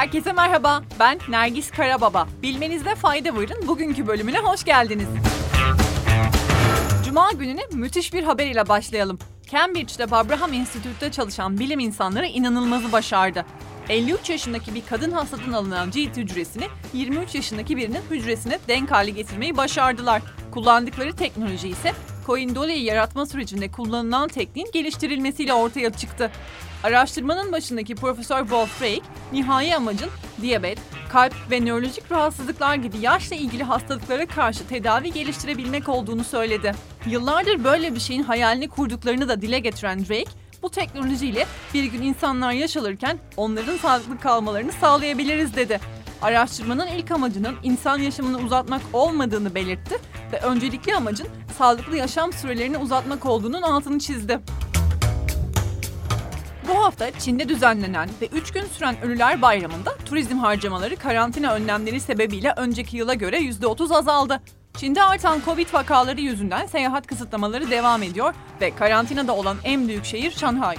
Herkese merhaba, ben Nergis Karababa. Bilmenizde fayda varın bugünkü bölümüne hoş geldiniz. Cuma gününe müthiş bir haber ile başlayalım. Cambridge'de Abraham Institute'da çalışan bilim insanları inanılmazı başardı. 53 yaşındaki bir kadın hastadan alınan cilt hücresini 23 yaşındaki birinin hücresine denk hale getirmeyi başardılar. Kullandıkları teknoloji ise Coin Dolly'yi yaratma sürecinde kullanılan tekniğin geliştirilmesiyle ortaya çıktı. Araştırmanın başındaki Profesör Bob Frake, nihai amacın diyabet, kalp ve nörolojik rahatsızlıklar gibi yaşla ilgili hastalıklara karşı tedavi geliştirebilmek olduğunu söyledi. Yıllardır böyle bir şeyin hayalini kurduklarını da dile getiren Drake, bu teknolojiyle bir gün insanlar yaşalırken onların sağlıklı kalmalarını sağlayabiliriz dedi. Araştırmanın ilk amacının insan yaşamını uzatmak olmadığını belirtti ve öncelikli amacın sağlıklı yaşam sürelerini uzatmak olduğunun altını çizdi. Bu hafta Çin'de düzenlenen ve 3 gün süren Ölüler Bayramı'nda turizm harcamaları karantina önlemleri sebebiyle önceki yıla göre %30 azaldı. Çin'de artan Covid vakaları yüzünden seyahat kısıtlamaları devam ediyor ve karantinada olan en büyük şehir Şanghay.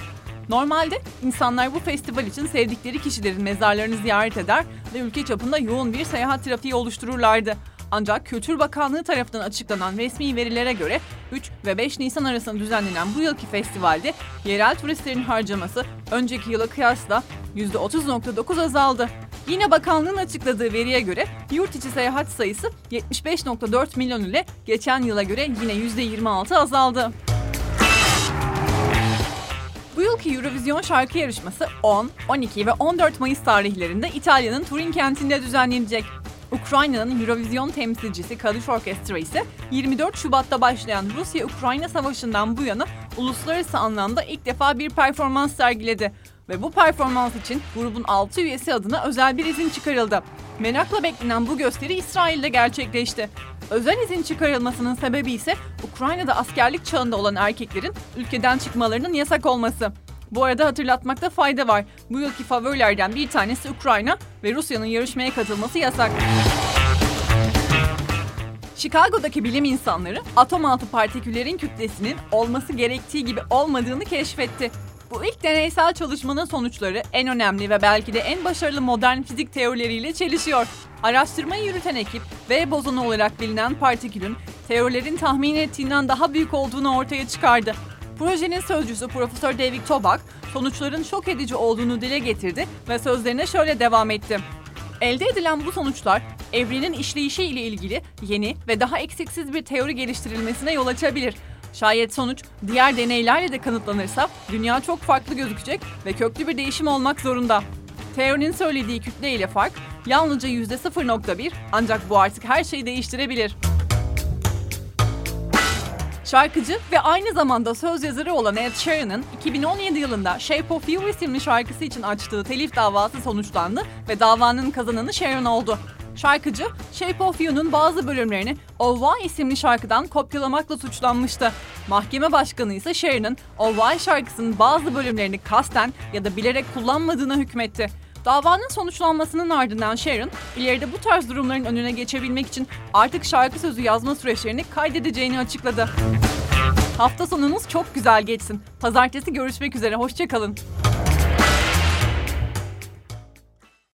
Normalde insanlar bu festival için sevdikleri kişilerin mezarlarını ziyaret eder ve ülke çapında yoğun bir seyahat trafiği oluştururlardı. Ancak Kültür Bakanlığı tarafından açıklanan resmi verilere göre 3 ve 5 Nisan arasında düzenlenen bu yılki festivalde yerel turistlerin harcaması önceki yıla kıyasla %30.9 azaldı. Yine bakanlığın açıkladığı veriye göre yurt içi seyahat sayısı 75.4 milyon ile geçen yıla göre yine %26 azaldı. Bu yılki Eurovision şarkı yarışması 10, 12 ve 14 Mayıs tarihlerinde İtalya'nın Turin kentinde düzenlenecek. Ukrayna'nın Eurovision temsilcisi Kadış Orkestra ise 24 Şubat'ta başlayan Rusya-Ukrayna savaşından bu yana uluslararası anlamda ilk defa bir performans sergiledi. Ve bu performans için grubun 6 üyesi adına özel bir izin çıkarıldı. Merakla beklenen bu gösteri İsrail'de gerçekleşti. Özel izin çıkarılmasının sebebi ise Ukrayna'da askerlik çağında olan erkeklerin ülkeden çıkmalarının yasak olması. Bu arada hatırlatmakta fayda var. Bu yılki favorilerden bir tanesi Ukrayna ve Rusya'nın yarışmaya katılması yasak. Chicago'daki bilim insanları atom altı partiküllerin kütlesinin olması gerektiği gibi olmadığını keşfetti. Bu ilk deneysel çalışmanın sonuçları en önemli ve belki de en başarılı modern fizik teorileriyle çelişiyor. Araştırmayı yürüten ekip V bozonu olarak bilinen partikülün teorilerin tahmin ettiğinden daha büyük olduğunu ortaya çıkardı. Projenin sözcüsü Profesör David Tobak, sonuçların şok edici olduğunu dile getirdi ve sözlerine şöyle devam etti. Elde edilen bu sonuçlar evrenin işleyişi ile ilgili yeni ve daha eksiksiz bir teori geliştirilmesine yol açabilir. Şayet sonuç diğer deneylerle de kanıtlanırsa dünya çok farklı gözükecek ve köklü bir değişim olmak zorunda. Teorinin söylediği kütle ile fark yalnızca %0.1 ancak bu artık her şeyi değiştirebilir. Şarkıcı ve aynı zamanda söz yazarı olan Ed Sheeran'ın 2017 yılında Shape of You isimli şarkısı için açtığı telif davası sonuçlandı ve davanın kazananı Sheeran oldu. Şarkıcı, Shape of You'nun bazı bölümlerini Oh Why isimli şarkıdan kopyalamakla suçlanmıştı. Mahkeme başkanı ise Sheeran'ın Oh Why şarkısının bazı bölümlerini kasten ya da bilerek kullanmadığına hükmetti. Davanın sonuçlanmasının ardından Sharon, ileride bu tarz durumların önüne geçebilmek için artık şarkı sözü yazma süreçlerini kaydedeceğini açıkladı. Hafta sonunuz çok güzel geçsin. Pazartesi görüşmek üzere, hoşçakalın.